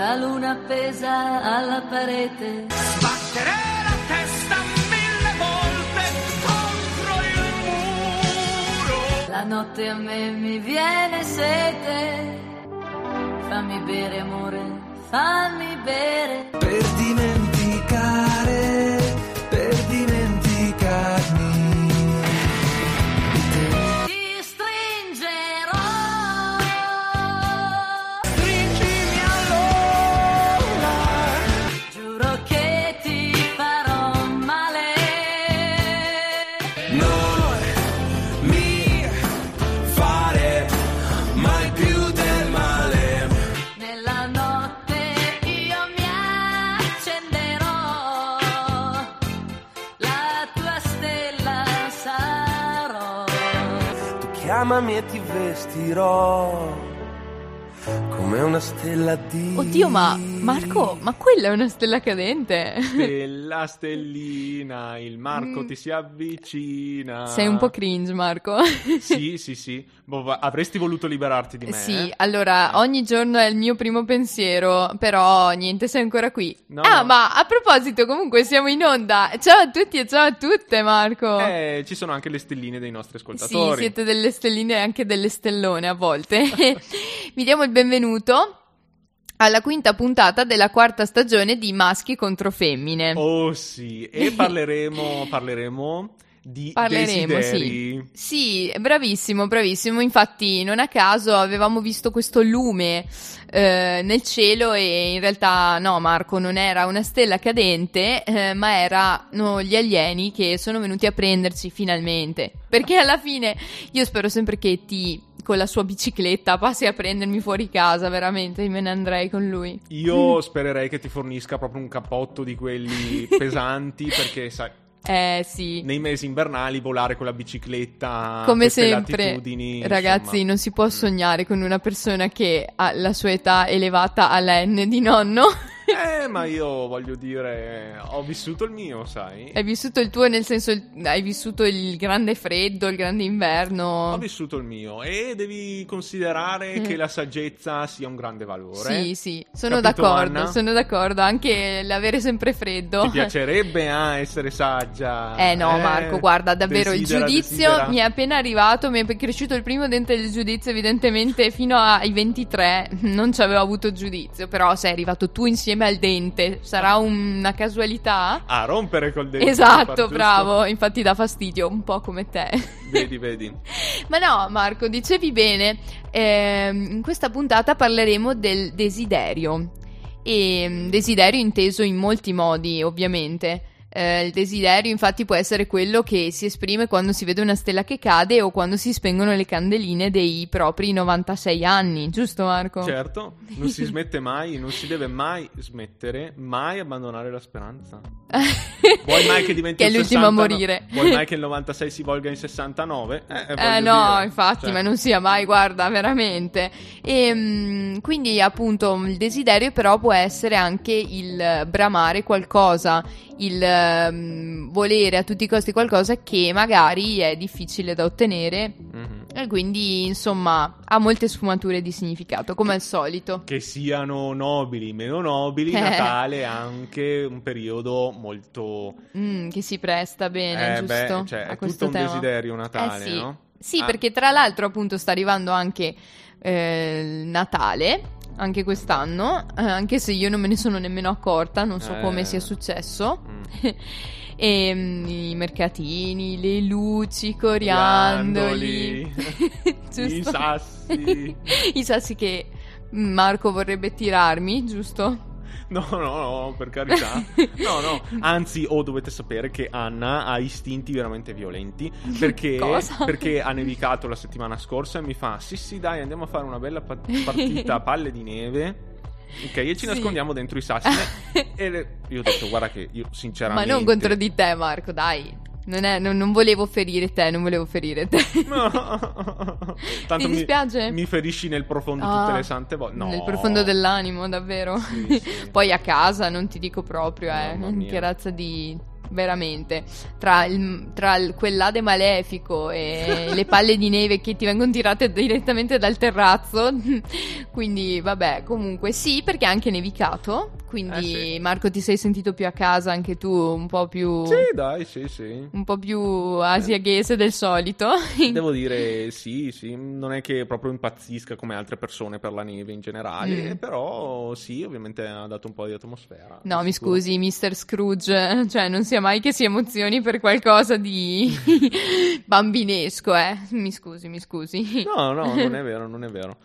la luna appesa alla parete. Sbattere la testa mille volte contro il muro. La notte a me mi viene sete. Fammi bere amore, fammi bere. per dimenticare, Chiamami e ti vestirò come una stella di. Oddio, ma Marco, ma quella è una stella cadente. Stella, stellina, il Marco ti si avvicina. Mm. Sei un po' cringe, Marco. Sì, sì, sì. Boh, avresti voluto liberarti di me? Sì, eh? allora ogni giorno è il mio primo pensiero, però niente, sei ancora qui. No, ah, no. ma a proposito, comunque siamo in onda. Ciao a tutti e ciao a tutte, Marco. Eh, ci sono anche le stelline dei nostri Sì, ascoltatori. siete delle stelline e anche delle stellone a volte. Vi diamo il benvenuto alla quinta puntata della quarta stagione di Maschi contro Femmine. Oh sì, e parleremo, parleremo di Parleremo, sì. Sì, bravissimo, bravissimo. Infatti, non a caso avevamo visto questo lume eh, nel cielo e in realtà no, Marco, non era una stella cadente, eh, ma erano gli alieni che sono venuti a prenderci finalmente. Perché alla fine io spero sempre che ti con la sua bicicletta passi a prendermi fuori casa, veramente, me ne andrei con lui. Io spererei che ti fornisca proprio un cappotto di quelli pesanti perché sai, Eh sì. nei mesi invernali volare con la bicicletta Come sempre, latitudini, ragazzi, insomma. non si può sognare con una persona che ha la sua età elevata alla N di nonno. Eh, ma io voglio dire, ho vissuto il mio, sai? hai vissuto il tuo, nel senso, il- hai vissuto il grande freddo, il grande Ho inverno. vissuto il mio e devi considerare Mm. che la saggezza sia un grande valore. Sì, sì, sono Capito, d'accordo, Anna? sono d'accordo. Anche l'avere sempre freddo. Ti piacerebbe ah, essere saggia? Eh no, Marco, guarda, davvero il desidera, giudizio desidera. mi è appena arrivato, mi è cresciuto il primo dente del giudizio, evidentemente fino ai 23 non ci avevo avuto giudizio, però sei arrivato tu insieme al dente, sarà una casualità? A rompere col dente. Esatto, bravo, infatti dà fastidio, un po' come te. Vedi, vedi. Ma no, Marco, dicevi bene, ehm, in questa puntata parleremo del desiderio. E mm, desiderio inteso in molti modi, ovviamente. Eh, il desiderio, infatti, può essere quello che si esprime quando si vede una stella che cade o quando si spengono le candeline dei propri 96 anni, giusto, Marco? Certo, non si smette mai, non si deve mai smettere, mai abbandonare la speranza. Vuoi mai che diventi Che è l'ultimo a 60, morire. Vuoi mai che il 96 si volga in 69? Eh, Eh voglio no, dire, infatti, cioè, ma non sia mai, guarda, veramente. E mm, quindi, appunto, il desiderio però può essere anche il bramare qualcosa, il mm, volere a tutti i costi qualcosa che magari è difficile da ottenere mhm. E quindi, insomma, ha molte sfumature di significato, come al solito. Che siano nobili, meno nobili, Eh. Natale è anche un periodo molto... Mm, che si presta bene, eh, beh, giusto? cioè, a è tutto un tema. desiderio Natale, Eh sì. no? Sì, Ah. perché tra l'altro appunto sta arrivando anche eh, Natale, anche quest'anno, eh, anche se io non me ne sono nemmeno accorta, non so Eh. come sia successo. Mm. e mm, i mercatini, le luci, i coriandoli, i sassi. I sassi che Marco vorrebbe tirarmi, giusto? No, no, no, per carità. No, no, anzi, oh, dovete sapere che Anna ha istinti veramente violenti. Perché, perché ha nevicato la settimana scorsa e mi fa: Sì, sì, dai, andiamo a fare una bella pa- partita a palle di neve. Ok, e ci Sì. nascondiamo dentro i sassi. e le- io ho detto: Guarda, che io Ma sinceramente. non contro di te, Marco, dai. Non, è- non- non volevo ferire te, non volevo ferire te. No. Tanto Ti mi- dispiace? Mi, ferisci nel profondo Ah, tutte le sante volte. No. Nel profondo dell'animo, davvero. Sì, sì. Poi a casa non ti dico proprio, eh. Che razza di veramente. Tra, il, tra il- quell'ade malefico e le palle di neve che ti vengono tirate direttamente dal terrazzo. quindi, vabbè, comunque sì, perché è anche nevicato. Quindi, Eh, sì. Marco, ti sei sentito più a casa anche tu, un po' più. Sì, dai, sì, sì. Un po' più asiaghese del solito. Devo dire sì, sì, non è che proprio impazzisca come altre persone per la neve in generale, Mm. però sì, ovviamente ha dato un po' di atmosfera. No, mi scusi, Mr. Scrooge, cioè non sia mai che si emozioni per qualcosa di bambinesco, eh. Mi scusi, mi scusi. No, no, non è vero, non è vero.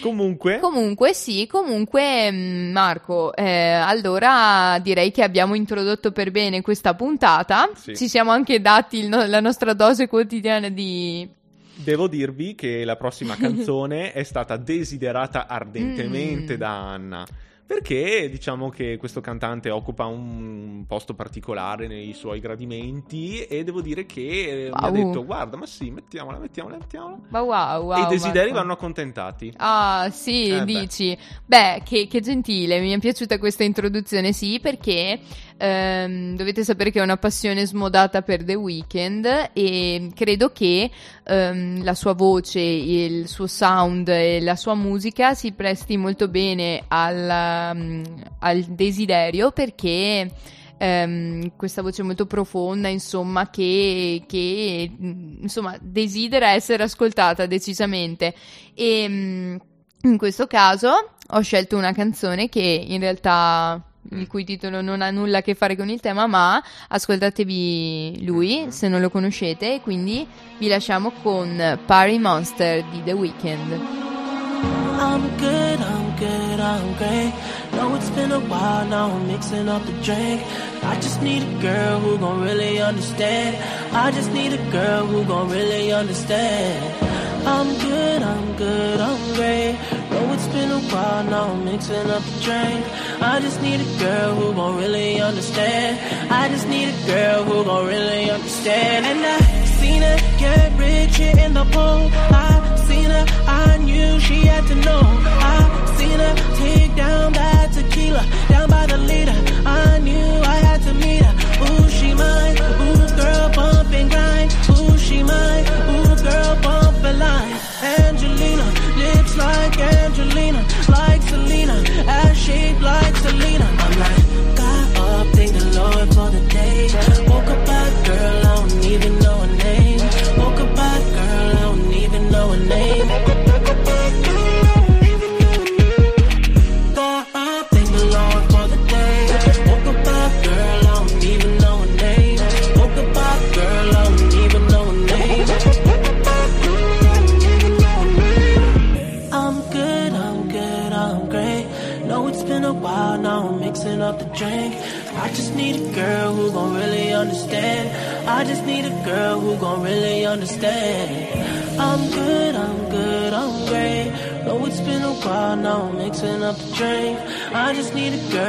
Comunque, Comunque sì, comunque mh, Marco, eh, allora direi che abbiamo introdotto per bene questa puntata, Sì. ci siamo anche dati no- la nostra dose quotidiana di... devo dirvi che la prossima canzone è stata desiderata ardentemente Mm. da Anna. Perché diciamo che questo cantante occupa un posto particolare nei suoi gradimenti e devo dire che eh, mi ha Wow. detto guarda ma sì mettiamola mettiamola mettiamola Ma wow, wow, e i desideri Marco. vanno accontentati Ah, sì, Eh, beh. dici. Beh, che, che gentile, mi è piaciuta questa introduzione, sì, perché ehm, dovete sapere che ho una passione smodata per The Weeknd e credo che ehm, la sua voce, il suo sound e la sua musica si presti molto bene al, mm, al desiderio perché ehm, questa voce molto profonda, insomma, che, che, mm, insomma, desidera essere ascoltata decisamente. E mm, in questo caso ho scelto una canzone che in realtà il cui titolo non ha nulla a che fare con il tema, ma ascoltatevi lui se non lo conoscete, e quindi vi lasciamo con Party Monster di The Weeknd. I'm good, I'm good, I'm great. Know it's been a while now, I'm mixing up the drink. I just need a girl who gon' really understand. I just need a girl who gon' really understand. I'm good, I'm good, I'm great. Know it's been a while now, I'm mixing up the drink. I just need a girl who gon' really understand. I just need a girl who gon' really understand. And I seen her get rich in the pool. I seen her, I knew she had to know. I seen her take down that tequila, down by the leader. I knew I had to meet need to go.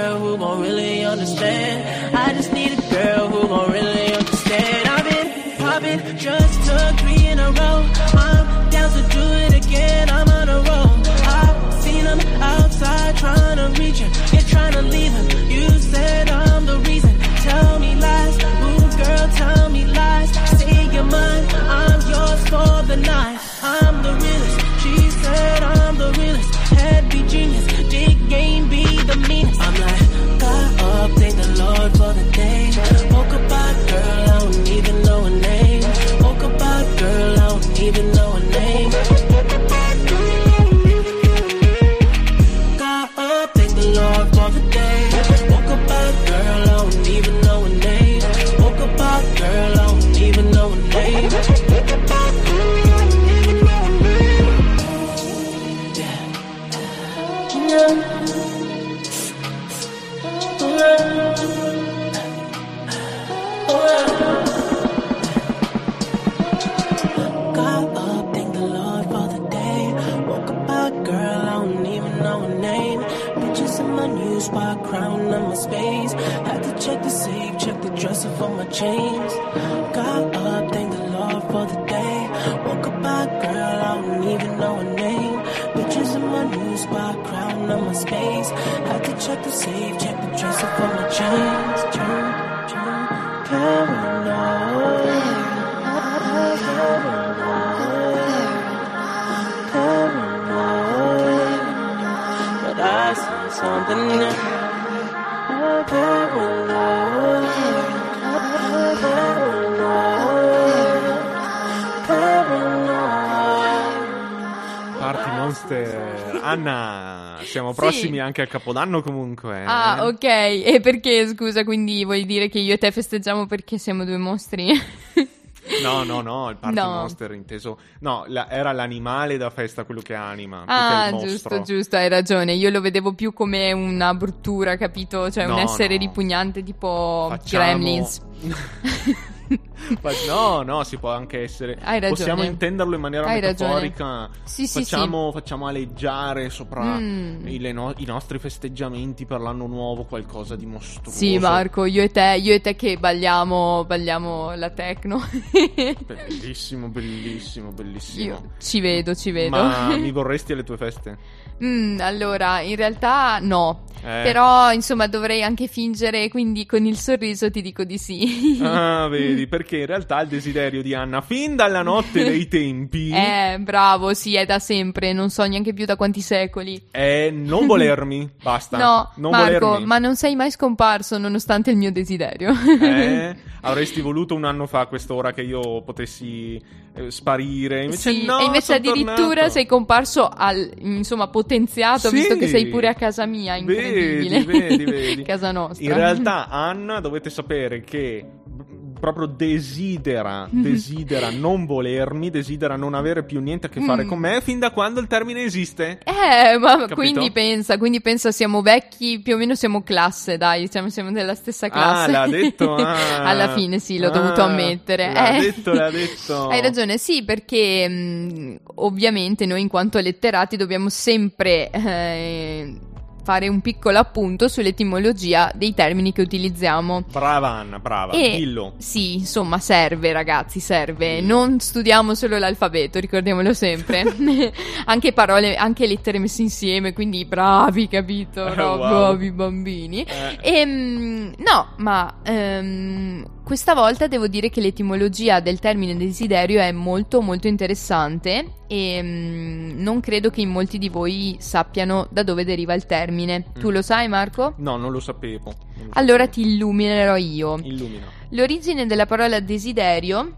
the safe, check the dresser for my chains. Got up, thank the Lord for the day. Woke up by girl, I don't even know her name. Bitches in my new spot, crown on my space. Had to check the safe, check the dresser for my chains. Turn, turn, paranoid. paranoid. Paranoid, but I see something else. Monster. Anna, siamo Sì. prossimi anche al Capodanno comunque. eh. Ah, ok. E perché, scusa, quindi vuoi dire che io e te festeggiamo perché siamo due mostri? No, no, no, il Party No. Monster inteso... No, la- era l'animale da festa quello che anima, che Ah, mostro. giusto, giusto, hai ragione. Io lo vedevo più come una bruttura, capito? Cioè un No, essere no. ripugnante tipo Facciamo- Gremlins. Fa- No, no, si può anche essere. Hai ragione. Possiamo intenderlo in maniera Hai metaforica. Sì, sì, facciamo, facciamo aleggiare sopra Mm. i, no- i nostri festeggiamenti per l'anno nuovo qualcosa di mostruoso. Sì, Marco, io e te, io e te che balliamo, balliamo la techno. Bellissimo, bellissimo, bellissimo. io ci vedo, ci vedo. Ma mi vorresti alle tue feste? Mm, allora, in realtà no. Eh. Però, insomma, dovrei anche fingere, quindi con il sorriso ti dico di sì. Ah, vedi, perché in realtà il desiderio di Anna, fin dalla notte dei tempi, Eh, bravo, sì, è da sempre, non so neanche più da quanti secoli. è non volermi. Basta. No, non Marco, volermi. ma non sei mai scomparso nonostante il mio desiderio. Eh? Avresti voluto un anno fa a quest'ora che io potessi eh, sparire. Invece sì, no, e invece addirittura tornato. sei comparso al, insomma, potenziato, Sì. visto che sei pure a casa mia, incredibile. Vedi, vedi, vedi. casa nostra. In realtà, Anna, dovete sapere che proprio desidera, desidera non volermi, desidera non avere più niente a che fare Mm. con me fin da quando il termine esiste. Eh, ma Capito? quindi pensa, quindi pensa siamo vecchi, più o meno siamo classe, dai, siamo, siamo della stessa classe. Ah, l'ha detto. ah. Alla fine sì, l'ho Ah, dovuto ammettere. L'ha Eh. detto, l'ha detto. Hai ragione, sì, perché mh, ovviamente noi in quanto letterati dobbiamo sempre eh, fare un piccolo appunto sull'etimologia dei termini che utilizziamo. Brava Anna, brava. E Dillo. sì, insomma, serve, ragazzi, serve. Non studiamo solo l'alfabeto, ricordiamolo sempre. anche parole, anche lettere messe insieme, quindi bravi, capito? Eh, No, wow. bravi bambini. Eh. Ehm, no, ma ehm, questa volta devo dire che l'etimologia del termine desiderio è molto molto interessante e mm, non credo che in molti di voi sappiano da dove deriva il termine. Tu Mm. lo sai, Marco? No, non lo sapevo. Non lo Allora sapevo. ti illuminerò io. Illumina. L'origine della parola desiderio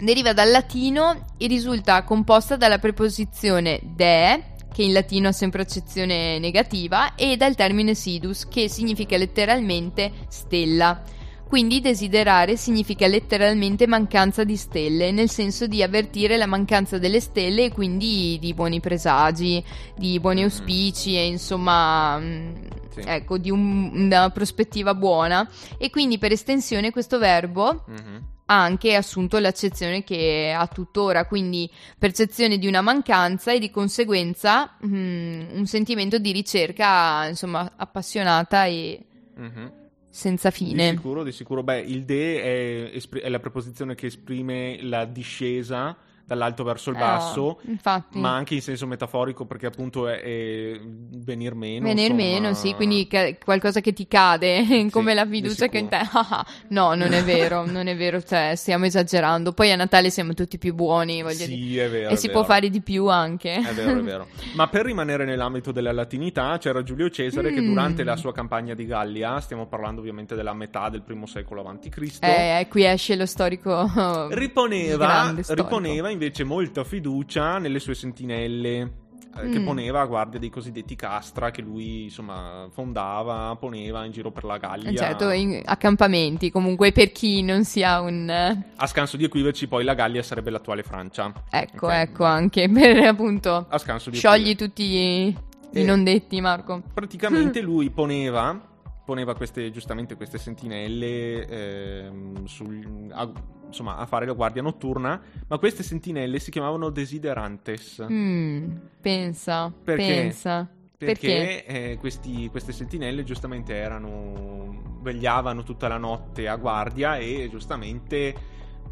deriva dal latino e risulta composta dalla preposizione de, che in latino ha sempre accezione negativa, e dal termine sidus, che significa letteralmente stella. Quindi desiderare significa letteralmente mancanza di stelle, nel senso di avvertire la mancanza delle stelle e quindi di buoni presagi, di buoni Mhm. auspici e insomma, mm, Sì. ecco, di un- una prospettiva buona. E quindi per estensione questo verbo Mhm. ha anche assunto l'accezione che ha tuttora, quindi percezione di una mancanza e di conseguenza mm, un sentimento di ricerca, insomma, appassionata e Mhm. Senza Di fine. sicuro, di sicuro. Beh, il de è, espri- è la preposizione che esprime la discesa dall'alto verso il Ah, basso, infatti. ma anche in senso metaforico perché appunto è, è venir meno. Venir insomma. meno, sì, quindi ca- qualcosa che ti cade, come la di fiducia che in te. Ah, ah. no, non è vero, non è vero, cioè stiamo esagerando. Poi a Natale siamo tutti più buoni, voglio dire. Sì, è vero. E è si vero. può fare di più anche. È vero, è vero. Ma per rimanere nell'ambito della latinità, c'era Giulio Cesare che Mm. durante la sua campagna di Gallia, stiamo parlando ovviamente della metà del primo secolo avanti Cristo, Eh, qui esce lo storico. riponeva, riponeva invece molta fiducia nelle sue sentinelle. eh, Che Mm. poneva a guardia dei cosiddetti castra che lui insomma fondava, poneva in giro per la Gallia. Certo, in accampamenti, comunque per chi non sia un... A scanso di equivoci, poi la Gallia sarebbe l'attuale Francia. Ecco, Ok. ecco, anche per appunto... A scanso di Sciogli equivoci. tutti i Eh. non detti, Marco. praticamente lui poneva, poneva queste, giustamente queste sentinelle ehm, sul- a, insomma, a fare la guardia notturna, ma queste sentinelle si chiamavano desiderantes. Mm, pensa, Perché? pensa. Perché eh, questi- queste sentinelle giustamente erano vegliavano tutta la notte a guardia e giustamente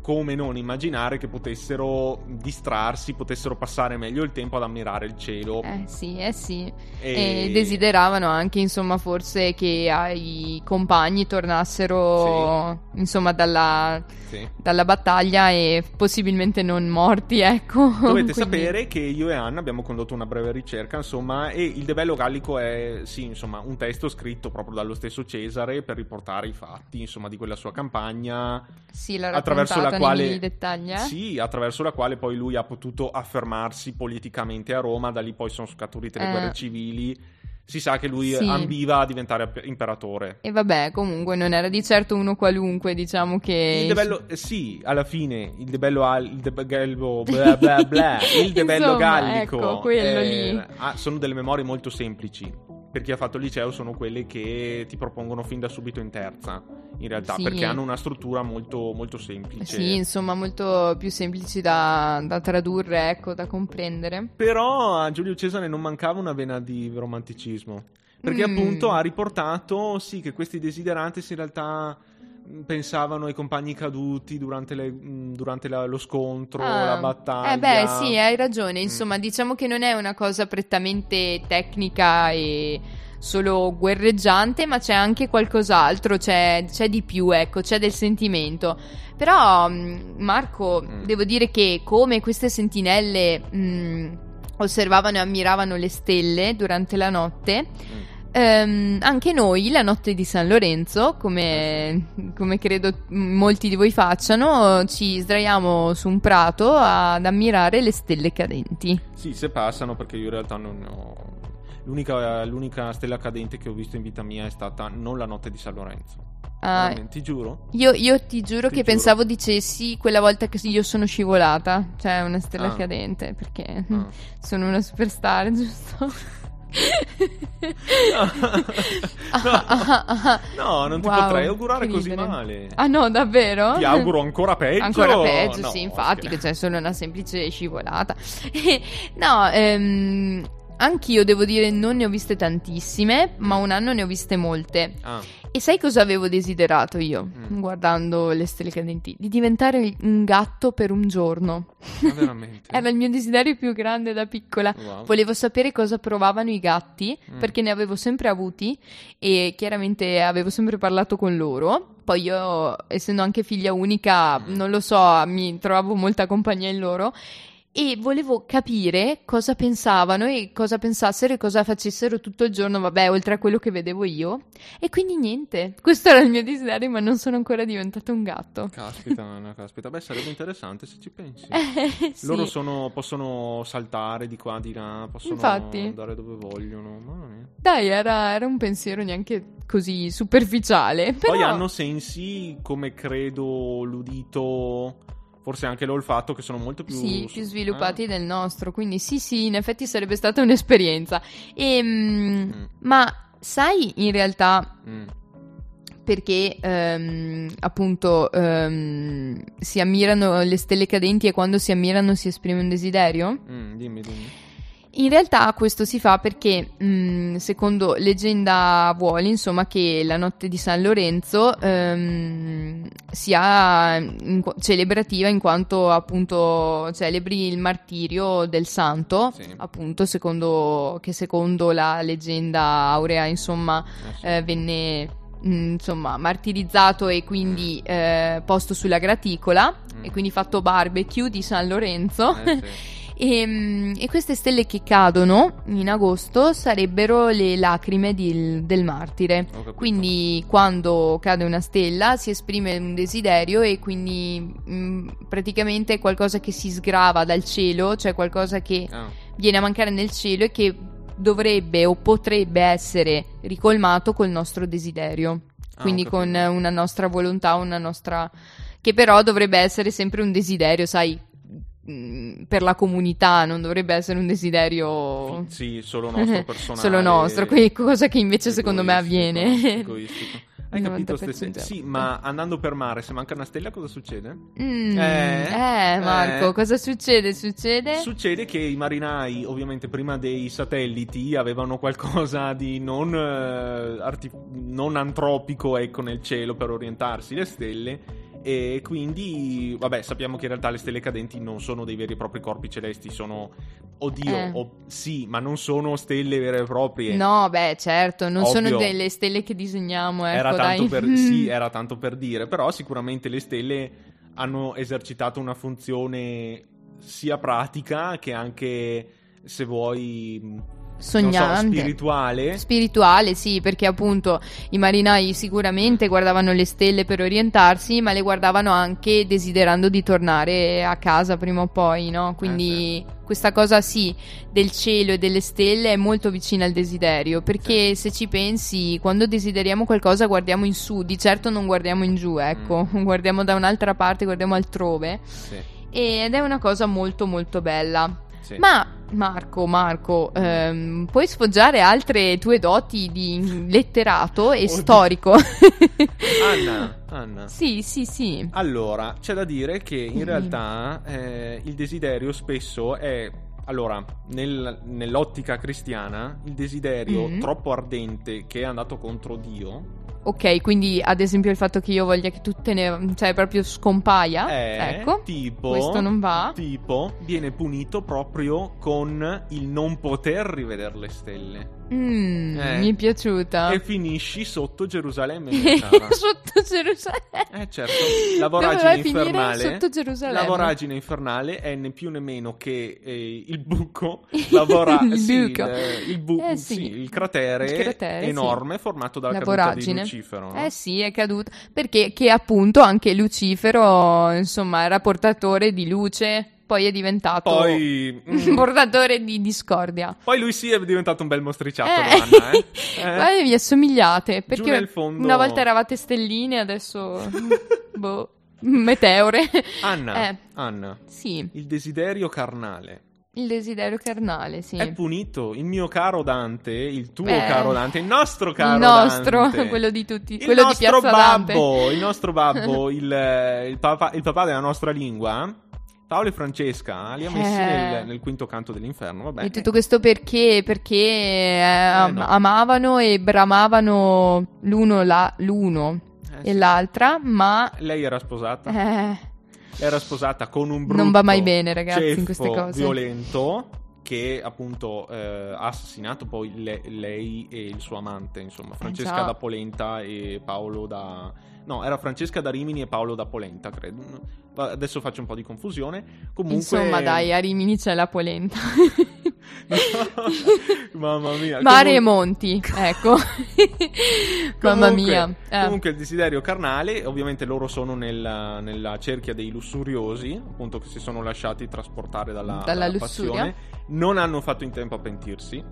come non immaginare che potessero distrarsi, potessero passare meglio il tempo ad ammirare il cielo. Eh sì, eh sì. E- E desideravano anche, insomma, forse che ai compagni tornassero, insomma, dalla, Sì. dalla battaglia e possibilmente non morti, ecco. Dovete Quindi- sapere che io e Anna abbiamo condotto una breve ricerca, insomma, e il Debello Gallico è, sì, insomma, un testo scritto proprio dallo stesso Cesare per riportare i fatti, insomma, di quella sua campagna, Sì, attraverso la quale dettagli, eh? Sì, attraverso la quale poi lui ha potuto affermarsi politicamente a Roma, da lì poi sono scaturite le Eh. guerre civili. Si sa che lui Sì. ambiva a diventare imperatore. E vabbè, comunque non era di certo uno qualunque, diciamo che... Il debello, eh, sì, alla fine il debello, il debello, bla bla bla, il debello Insomma, gallico. ecco, quello eh, lì. ha- sono delle memorie molto semplici. Per chi ha fatto il liceo sono quelle che ti propongono fin da subito in terza, in realtà, Sì. perché hanno una struttura molto, molto semplice. Sì, insomma, molto più semplici da, da tradurre, ecco, da comprendere. Però a Giulio Cesare non mancava una vena di romanticismo. Perché Mm. appunto ha riportato, sì, che questi desiderantes in realtà pensavano ai compagni caduti durante, le- durante la- lo scontro, Ah, la battaglia. Eh beh, sì, hai ragione. Mm. Insomma, diciamo che non è una cosa prettamente tecnica e solo guerreggiante, ma c'è anche qualcos'altro, c'è, c'è di più, ecco, c'è del sentimento. Però, Marco, Mm. devo dire che come queste sentinelle mh, osservavano e ammiravano le stelle durante la notte, Mm. Ehm, anche noi, la notte di San Lorenzo, come, come credo molti di voi facciano, ci sdraiamo su un prato ad ammirare le stelle cadenti. Sì, se passano, perché io in realtà non ho. L'unica, l'unica stella cadente che ho visto in vita mia è stata non la notte di San Lorenzo. Ah, ti giuro. io, io ti giuro Ti che giuro. pensavo dicessi quella volta che io sono scivolata, cioè una stella Ah. cadente, perché Ah. sono una superstar, giusto? No, non ti Wow, potrei augurare che così ridere. male. Ah no, davvero? Ti auguro ancora peggio. Ancora peggio, No, sì, infatti, che scherzo. c'è solo una semplice scivolata. no, ehm, anch'io devo dire non ne ho viste tantissime, ma un anno ne ho viste molte. Ah, E sai cosa avevo desiderato io, Mm. guardando le stelle cadenti? Di diventare un gatto per un giorno. ma veramente. Era il mio desiderio più grande da piccola. Wow. Volevo sapere cosa provavano i gatti, Mm. perché ne avevo sempre avuti e chiaramente avevo sempre parlato con loro. Poi io, essendo anche figlia unica, Mm. non lo so, mi trovavo molta compagnia in loro. E volevo capire cosa pensavano e cosa pensassero e cosa facessero tutto il giorno, vabbè, oltre a quello che vedevo io. E quindi niente, questo era il mio desiderio, ma non sono ancora diventato un gatto. Caspita, no, caspita. Beh, sarebbe interessante se ci pensi. Eh, sì. Loro sono, possono saltare di qua, di là, possono Infatti. andare dove vogliono. Mamma mia. Dai, era, era un pensiero neanche così superficiale. Però... Poi hanno sensi come credo l'udito, forse anche l'olfatto, che sono molto più, Sì, più sviluppati Ah. del nostro, quindi sì, sì, in effetti sarebbe stata un'esperienza. Ehm, Mm. Ma sai in realtà Mm. perché ehm, appunto ehm, si ammirano le stelle cadenti e quando si ammirano si esprime un desiderio? Mm, dimmi, dimmi. In realtà questo si fa perché, mh, secondo leggenda vuole, insomma, che la notte di San Lorenzo ehm, sia in celebrativa in quanto appunto celebri il martirio del santo, Sì. appunto, secondo, che secondo la leggenda aurea, insomma, Eh, eh, venne mh, insomma martirizzato e quindi eh, posto sulla graticola Mm. e quindi fatto barbecue di San Lorenzo. Eh, sì. E, mm, e queste stelle che cadono in agosto sarebbero le lacrime di- del martire. Quindi quando cade una stella si esprime un desiderio e quindi mm, praticamente è qualcosa che si sgrava dal cielo, cioè qualcosa che Ah, viene a mancare nel cielo e che dovrebbe o potrebbe essere ricolmato col nostro desiderio. Ah, Quindi con una nostra volontà, una nostra... che però dovrebbe essere sempre un desiderio, sai, mm, per la comunità, non dovrebbe essere un desiderio Sì, solo nostro personale. solo nostro, cosa che invece secondo me avviene. Egoistico. Hai capito? 90% Stesse... Sì, ma andando per mare, se manca una stella, cosa succede? Mm, Eh, eh, Marco, eh. cosa succede? Succede? Succede che i marinai, ovviamente prima dei satelliti, avevano qualcosa di non, eh, arti- non antropico ecco, nel cielo per orientarsi le stelle E quindi, vabbè, sappiamo che in realtà le stelle cadenti non sono dei veri e propri corpi celesti, sono, oddio, Eh. o- sì, ma non sono stelle vere e proprie. No, beh, certo, non sono Ovvio. delle stelle che disegniamo, ecco, era tanto per, sì, era tanto per dire, però sicuramente le stelle hanno esercitato una funzione sia pratica che anche, se vuoi, non so, Sognante. spirituale. Spirituale, sì, perché appunto i marinai sicuramente guardavano le stelle per orientarsi, ma le guardavano anche desiderando di tornare a casa prima o poi, no? Quindi questa cosa sì, del cielo e delle stelle è molto vicina al desiderio, perché se ci pensi, quando desideriamo qualcosa guardiamo in su, di certo non guardiamo in giù, ecco, guardiamo da un'altra parte, guardiamo altrove, Sì, ed è una cosa molto molto bella. sì. Ma Marco, Marco, ehm, puoi sfoggiare altre tue doti di letterato e Oddio. storico? Anna, Anna. sì, sì, sì. Allora, c'è da dire che in Mm. realtà eh, il desiderio spesso è. Allora, nel- nell'ottica cristiana, il desiderio Mm. troppo ardente che è andato contro Dio Ok, quindi ad esempio il fatto che io voglia che tu te ne... cioè proprio scompaia. è ecco. tipo. questo non va. Tipo, viene punito proprio con il non poter rivedere le stelle. Mm, Eh. Mi è piaciuta. E finisci sotto Gerusalemme, sotto Gerusalemme. Eh certo, la voragine infernale. Sotto Gerusalemme. La voragine infernale è né più né meno che eh, il buco, lavora, Il sì, buco. il, il bu- Eh, sì, sì. il cratere, Il cratere, enorme formato dalla La caduta di voragine. Lucifero. no? Eh sì, è caduto. Perché che appunto anche Lucifero, insomma, era portatore di luce, poi è diventato Poi, mm, portatore di discordia. poi lui sì è diventato un bel mostriciattolo, Eh. Anna, eh? Eh. Guarda, vi assomigliate. Perché fondo- una volta eravate stelline, adesso. boh. Meteore. Anna, Eh, Anna, sì, il desiderio carnale il desiderio carnale, sì. è punito. Il mio caro Dante, il tuo Eh. caro Dante, il nostro caro il nostro, Dante. quello di tutti, Il nostro Dante. babbo, il nostro babbo, il, eh, il papà, il papà della nostra lingua, Paolo e Francesca, li ha messi Eh. nel, nel quinto canto dell'inferno. Vabbè, E tutto questo perché? Perché eh, am- no. amavano e bramavano l'uno, la- l'uno Eh, e sì. l'altra, ma Lei era sposata. eh, Era sposata con un brutto Non va mai bene, ragazzi, in queste cose. violento che appunto eh, ha assassinato poi le- lei e il suo amante, insomma, Francesca Eh, già. da Polenta e Paolo da No, era Francesca da Rimini e Paolo da Polenta, credo. Adesso faccio un po' di confusione. Comunque insomma, dai, a Rimini c'è la polenta. Mamma mia. Mare e Comun- monti, ecco. Mamma mia. Eh. Comunque il desiderio carnale, ovviamente loro sono nella, nella cerchia dei lussuriosi, appunto che si sono lasciati trasportare dalla, Dalla dalla passione, non hanno fatto in tempo a pentirsi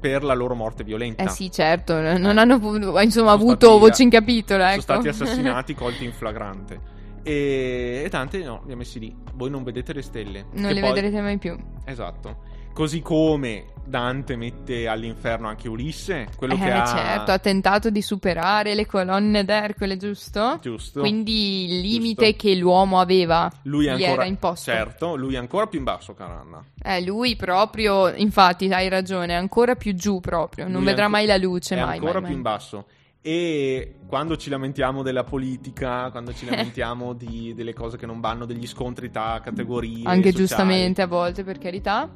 per la loro morte violenta. Eh sì, certo, non hanno pu- insomma avuto stati- voce in capitolo, ecco. Sono stati assassinati, colti in flagrante. E, e Dante no, li ha messi lì. Voi non vedete le stelle. non le poi- vedrete mai più. Esatto. Così come Dante mette all'inferno anche Ulisse, quello eh, che ha... certo, ha tentato di superare le colonne d'Ercole, giusto? Giusto. Quindi il limite Giusto. che l'uomo aveva Lui ancora... era imposto. Certo, lui è ancora più in basso, Caranna. Eh, lui proprio, infatti, hai ragione, è ancora più giù proprio, non Lui vedrà anco- mai la luce, è mai, ancora mai, più in mai. basso. E quando ci lamentiamo della politica, quando ci lamentiamo di- delle cose che non vanno, degli scontri tra categorie, Anche sociali, giustamente a volte, per carità.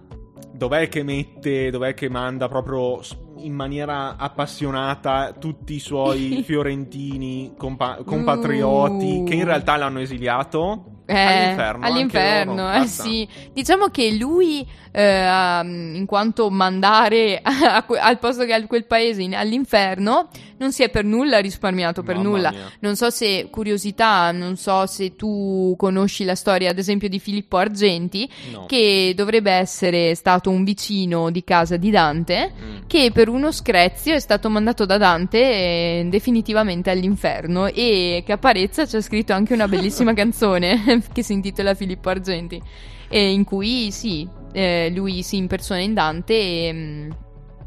Dov'è che mette, dov'è che manda proprio in maniera appassionata tutti i suoi fiorentini compa- compatrioti Uh. che in realtà l'hanno esiliato? Eh, all'inferno. all'inferno, eh sì. Diciamo che lui, eh, um, in quanto mandare a al posto che a quel paese in- all'inferno, non si è per nulla risparmiato, per Mamma nulla. mia. Non so se, curiosità, non so se tu conosci la storia, ad esempio, di Filippo Argenti, No. che dovrebbe essere stato un vicino di casa di Dante, Mm. che per uno screzio è stato mandato da Dante eh, definitivamente all'inferno e Caparezza ci ha scritto anche una bellissima canzone che si intitola Filippo Argenti e in cui sì, eh, lui si impersona in Dante e, mm,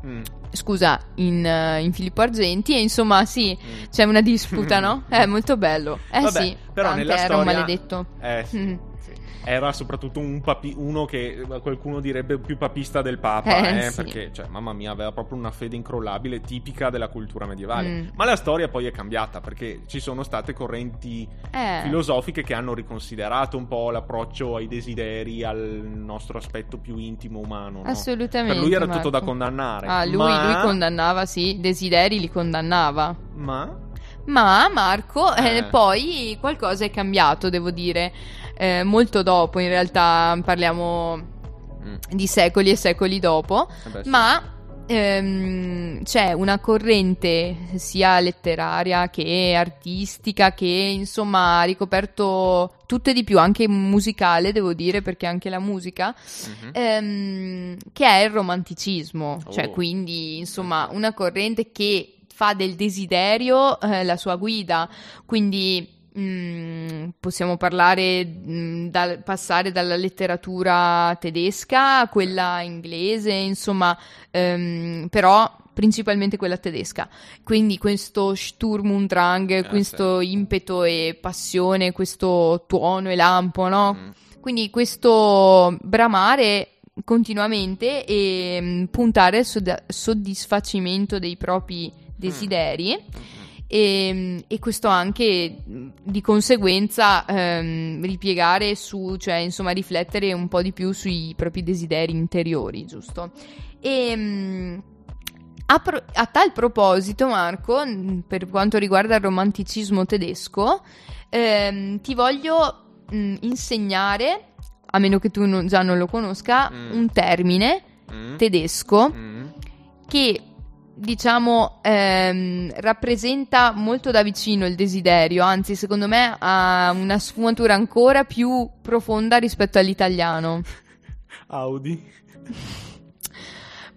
Mm. scusa, in, eh, in Filippo Argenti e insomma sì, Mm. c'è una disputa, no? È molto bello. Eh Vabbè, sì, però Dante nella era un maledetto. Eh sì, Mm. Era soprattutto un papi- uno che eh, qualcuno direbbe più papista del Papa, Eh, eh, sì. perché, cioè, mamma mia, aveva proprio una fede incrollabile tipica della cultura medievale. Mm. Ma la storia poi è cambiata perché ci sono state correnti Eh. filosofiche che hanno riconsiderato un po' l'approccio ai desideri, al nostro aspetto più intimo umano. no? Assolutamente. Per lui era tutto Marco. da condannare. Ah, lui, ma... lui condannava, sì, desideri li condannava. ma... Ma Marco, eh, Eh. poi qualcosa è cambiato, devo dire. Eh, molto dopo, in realtà parliamo Mm, di secoli e secoli dopo. eh beh, sì. Ma ehm, c'è una corrente sia letteraria che artistica che insomma ha ricoperto tutto e di più, anche musicale, devo dire, perché anche la musica Mhm. ehm, che è il romanticismo, cioè Oh. quindi insomma una corrente che fa del desiderio eh, la sua guida, quindi mm, possiamo parlare, mm, dal, passare dalla letteratura tedesca a quella inglese, insomma, ehm, però principalmente quella tedesca. Quindi questo Sturm und Drang, Eh, questo impeto e passione, questo tuono e lampo, no? Mm. Quindi questo bramare continuamente e mm, puntare al sod- soddisfacimento dei propri desideri e, mm, e questo anche mm, di conseguenza ehm, ripiegare su, cioè insomma riflettere un po' di più sui propri desideri interiori, giusto? E mm, a, pro- a tal proposito, Marco, mm, per quanto riguarda il romanticismo tedesco, ehm, ti voglio mm, insegnare, a meno che tu non- già non lo conosca, Mm. un termine Mm. tedesco Mm. che diciamo ehm, rappresenta molto da vicino il desiderio, anzi secondo me ha una sfumatura ancora più profonda rispetto all'italiano. Audi.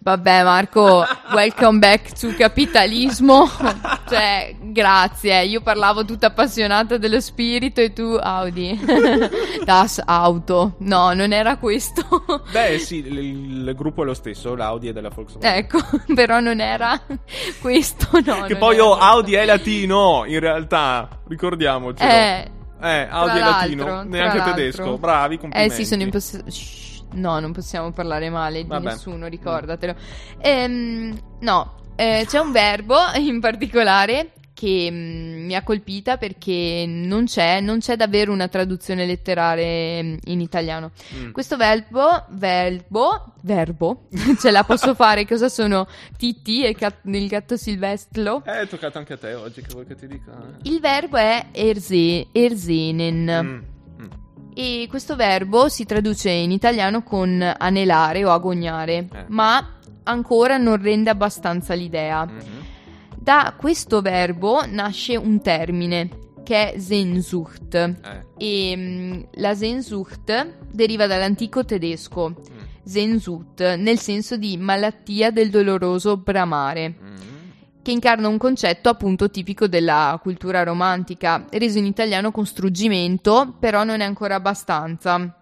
Vabbè Marco, welcome back to capitalismo. cioè, grazie, io parlavo tutta appassionata dello spirito e tu Audi. das Auto. No, non era questo. Beh, sì, il, il gruppo è lo stesso, l'Audi è della Volkswagen. ecco, però non era questo, no. che poi oh. Audi è latino, in realtà, ricordiamocelo. Eh, Eh, Audi è latino, neanche tedesco. Bravi, Eh complimenti. sì, sono possesso. No, non possiamo parlare male di Vabbè. nessuno, ricordatelo. Ehm, no, eh, c'è un verbo in particolare che mm, mi ha colpita perché non c'è, non c'è davvero una traduzione letterale mm, in italiano. Mm. Questo verbo, verbo, verbo, ce la posso fare, cosa sono Titti e cat- il gatto silvestro? Eh, è toccato anche a te oggi, che vuoi che ti dica? eh? Il verbo è erze, erzenen. Mm, mm. E questo verbo si traduce in italiano con anelare o agognare, Eh. ma ancora non rende abbastanza l'idea. Mhm. Da questo verbo nasce un termine che è Sehnsucht Eh, e mm, la Sehnsucht deriva dall'antico tedesco mm, Sehnsucht nel senso di malattia del doloroso bramare mm. Che incarna un concetto appunto tipico della cultura romantica, reso in italiano con struggimento, però non è ancora abbastanza.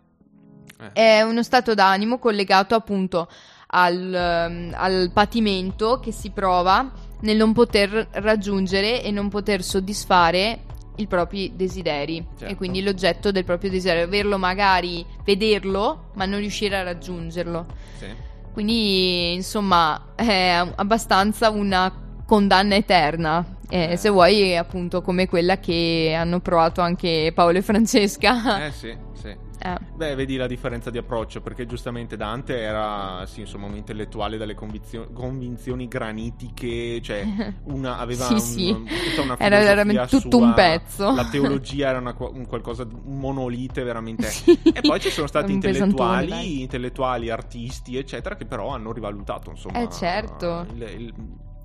Eh. È uno stato d'animo collegato appunto al, ehm, al patimento che si prova nel non poter raggiungere e non poter soddisfare i propri desideri Certo. e quindi l'oggetto del proprio desiderio, averlo magari, vederlo, ma non riuscire a raggiungerlo. Sì. Quindi, insomma, è abbastanza una condanna eterna. Eh, Eh. Se vuoi, appunto, come quella che hanno provato anche Paolo e Francesca. Eh sì, sì. Eh. Beh, vedi la differenza di approccio, perché giustamente Dante era, sì, insomma, un intellettuale dalle convizio- convinzioni granitiche, cioè una, aveva Sì, un- sì. tutta una Era veramente tutto sua, un pezzo. La teologia era una, un qualcosa, di- un monolite veramente. Sì. E poi ci sono stati intellettuali, intellettuali, artisti, eccetera, che però hanno rivalutato, insomma, Eh, certo. il, il-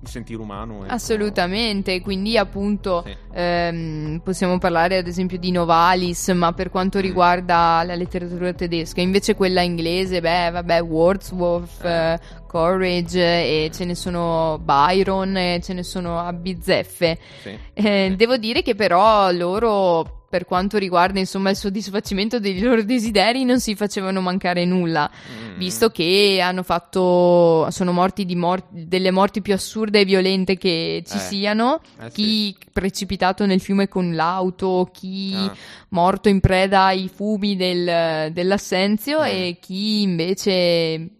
il sentire umano. ecco. Assolutamente, quindi appunto Sì. ehm, possiamo parlare ad esempio di Novalis, ma per quanto Mm. riguarda la letteratura tedesca, invece quella inglese, beh, vabbè, Wordsworth, Eh. eh, Courage, e ce ne sono Byron, e ce ne sono a bizzeffe. Sì. Eh, Sì. Devo dire che però loro per quanto riguarda insomma il soddisfacimento dei loro desideri non si facevano mancare nulla, Mm. visto che hanno fatto, sono morti di mor- delle morti più assurde e violente che ci Eh. siano, Eh, chi precipitato nel fiume con l'auto, chi Ah. morto in preda ai fumi del- dell'assenzio Mm. e chi invece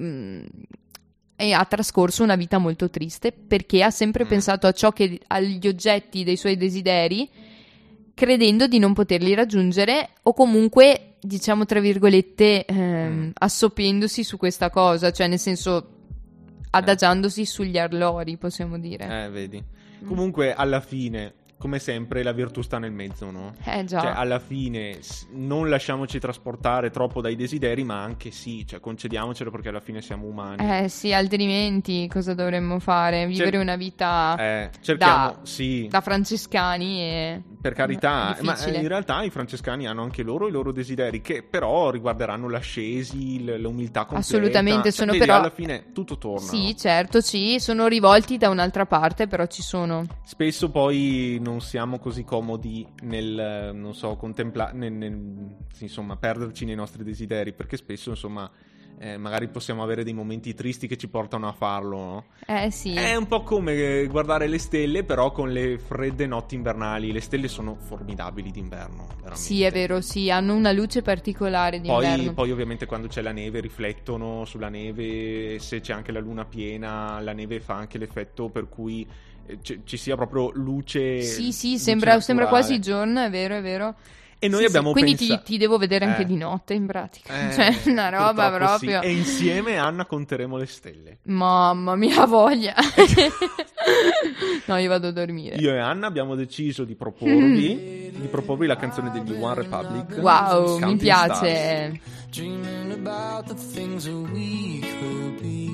mm, e ha trascorso una vita molto triste perché ha sempre Mm. pensato a ciò che agli oggetti dei suoi desideri credendo di non poterli raggiungere o comunque diciamo tra virgolette ehm, Mm. assopendosi su questa cosa cioè nel senso adagiandosi sugli allori possiamo dire Eh, vedi. Comunque, alla fine, come sempre, la virtù sta nel mezzo, no? eh già Cioè, alla fine non lasciamoci trasportare troppo dai desideri, ma anche sì, cioè concediamocelo perché alla fine siamo umani. Eh sì, altrimenti cosa dovremmo fare? Vivere Cer- una vita Eh, cerchiamo, da, sì, da francescani e... per carità, ma eh, in realtà i francescani hanno anche loro i loro desideri, che però riguarderanno l'ascesi, l- l'umiltà completa. Assolutamente, Cioè, sono vedi, però- alla fine tutto torna. Sì, certo, sì, sono rivolti da un'altra parte, però ci sono. Spesso poi non siamo così comodi nel, eh, non so, contemplare, insomma, perderci nei nostri desideri, perché spesso, insomma, eh, magari possiamo avere dei momenti tristi che ci portano a farlo, no? Eh sì, È un po' come guardare le stelle, però con le fredde notti invernali. Le stelle sono formidabili d'inverno, veramente. sì, è vero, sì, hanno una luce particolare Poi, d'inverno. poi ovviamente quando c'è la neve riflettono sulla neve, se c'è anche la luna piena, la neve fa anche l'effetto per cui eh, c- ci sia proprio luce. Sì, sì, luce sembra, sembra quasi giorno, è vero, è vero. E noi Sì, sì, abbiamo Quindi pensa- ti, ti devo vedere anche Eh. di notte, in pratica. Eh, cioè, una roba purtroppo sì. proprio... E insieme, Anna, conteremo le stelle. Mamma mia, voglia. no, io vado a dormire. Io e Anna abbiamo deciso di proporvi, di proporvi la canzone degli One Republic. Wow, mi piace. Dreaming about the things that we could be.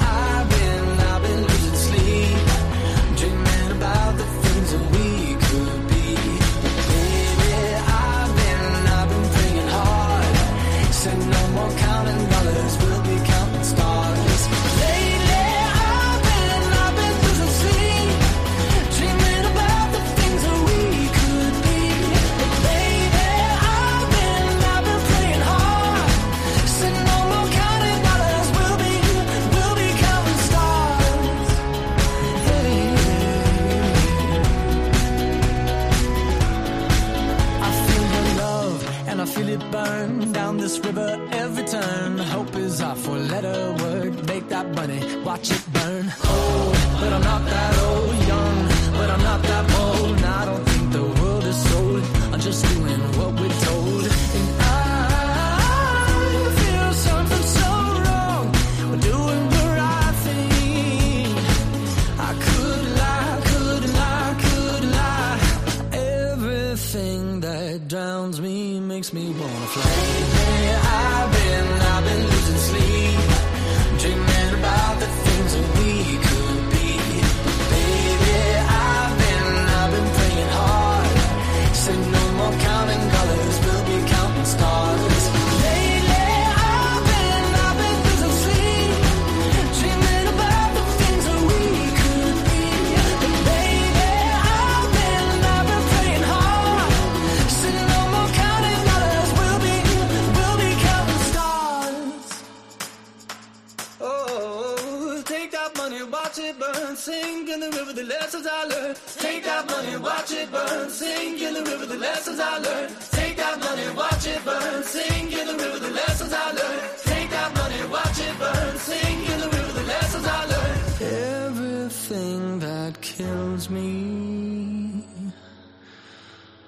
Everything that kills me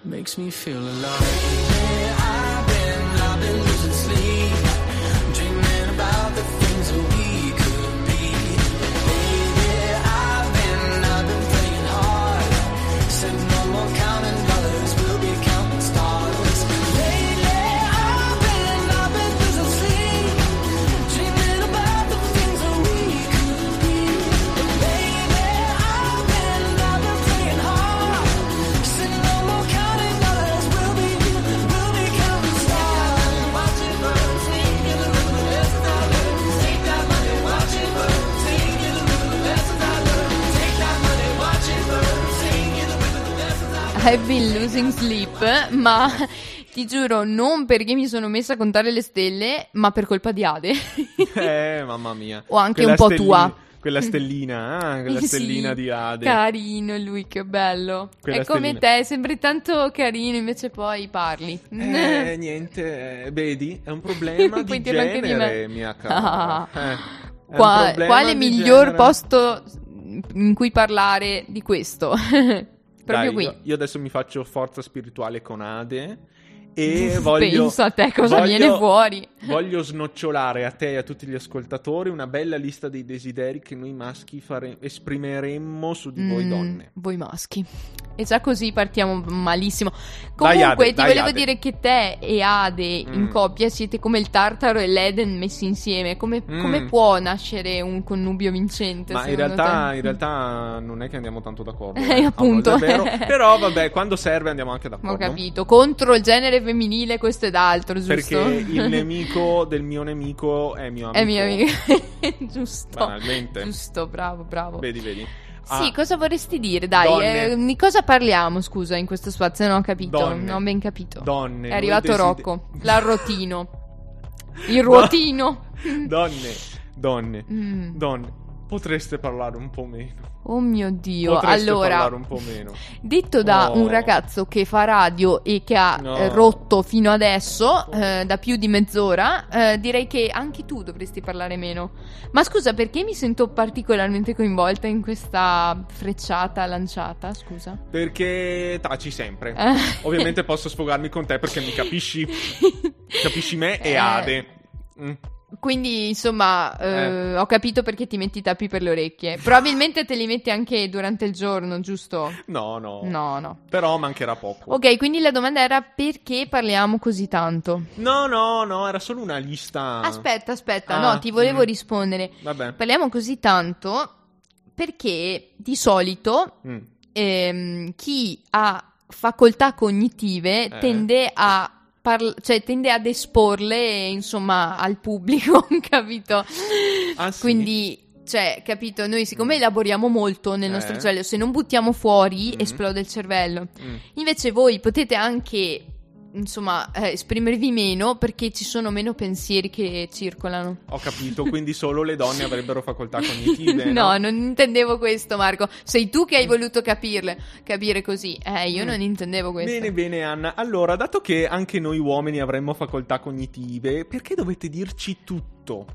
makes me feel alive. Yeah, I've been, I've been losing sleep, I've been losing sleep, ma ti giuro, non perché mi sono messa a contare le stelle, ma per colpa di Ade. Eh, mamma mia. O anche Quella un po' stelli- tua. Quella stellina, ah, quella Sì, stellina di Ade. Carino lui, che bello. Quella È come stellina. te, sembri tanto carino, invece poi parli. Eh, niente, eh, vedi, è un problema di genere, mia cara. Eh, è un Qua- quale miglior genere. posto in cui parlare di questo? Proprio Dai, qui. Io, io adesso mi faccio forza spirituale con Ade e voglio... Pensa a te cosa voglio- viene fuori. Voglio snocciolare a te e a tutti gli ascoltatori una bella lista dei desideri che noi maschi fare- esprimeremmo su di voi Mm, donne. Voi maschi. E già così partiamo malissimo. Dai, Comunque, Ade, ti dai, volevo Ade. dire che te e Ade in Mm. coppia siete come il Tartaro e l'Eden messi insieme. Come, Mm. come può nascere un connubio vincente? Ma in realtà, in realtà non è che andiamo tanto d'accordo. Eh, eh, appunto. Però vabbè, quando serve andiamo anche Ho d'accordo. capito. Contro il genere femminile, questo ed altro, giusto? Perché il nemico del mio nemico è mio amico. È mio amico. giusto. Banalmente. Giusto, bravo, bravo. Vedi, vedi. Sì, Ah, cosa vorresti dire? Dai, eh, di cosa parliamo, scusa, in questo spazio? Non ho capito, Donne. non ho ben capito. Donne. È arrivato deside- Rocco, l'arrotino. Il ruotino. Donne, donne, Mm. donne. Potreste parlare un po' meno. Oh mio Dio. Potreste allora, un po' meno. detto da Oh. un ragazzo che fa radio e che ha No. eh, rotto fino adesso, eh, da più di mezz'ora, eh, direi che anche tu dovresti parlare meno. Ma scusa, perché mi sento particolarmente coinvolta in questa frecciata lanciata? Scusa. Perché taci sempre. Eh. Ovviamente posso sfogarmi con te perché mi capisci. Capisci me e Eh. Ade. Mm. Quindi, insomma, eh, ho capito perché ti metti i tappi per le orecchie. Probabilmente te li metti anche durante il giorno, giusto? No, no. No, no. Però mancherà poco. Ok, quindi la domanda era perché parliamo così tanto? No, no, no, era solo una lista. Aspetta, aspetta, Ah, no, ti volevo mm. rispondere. Vabbè. Parliamo così tanto perché di solito Mm. ehm, chi ha facoltà cognitive Eh. tende a parl- cioè tende ad esporle insomma al pubblico, capito? Ah, sì? Quindi cioè, capito, noi siccome elaboriamo molto nel nostro Eh. cervello, se non buttiamo fuori Mm. esplode il cervello. Mm. Invece voi potete anche insomma eh, esprimervi meno perché ci sono meno pensieri che circolano. Ho capito, quindi solo le donne avrebbero facoltà cognitive. no? no, non intendevo questo, Marco. Sei tu che hai voluto capirle, capire così. Eh, io Mm. non intendevo questo. Bene, bene, Anna. Allora, dato che anche noi uomini avremmo facoltà cognitive, perché dovete dirci tutto?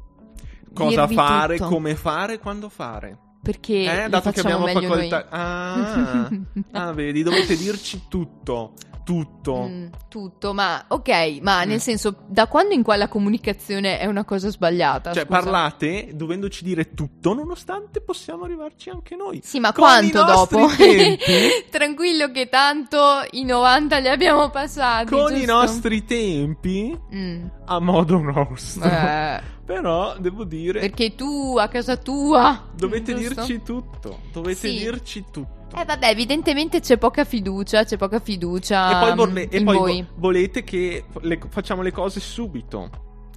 Cosa Dirvi fare, tutto. come fare, quando fare? Perché Eh, dato che abbiamo facoltà. Ah, ah, vedi, dovete dirci tutto. Tutto. Mm, tutto, ma ok, ma Mm. nel senso, da quando in qua la comunicazione è una cosa sbagliata? Cioè, scusa? parlate dovendoci dire tutto, nonostante possiamo arrivarci anche noi. Sì, ma quanto i dopo? Tranquillo che tanto i 90 li abbiamo passati. con i giusto? nostri tempi, Mm, a modo nostro. eh, Però, devo dire, perché tu a casa tua dovete giusto? dirci tutto. Dovete Sì. dirci tutto. Eh vabbè, evidentemente c'è poca fiducia, c'è poca fiducia E poi, mm, vorle- e in poi voi. vo- volete che le- facciamo le cose subito.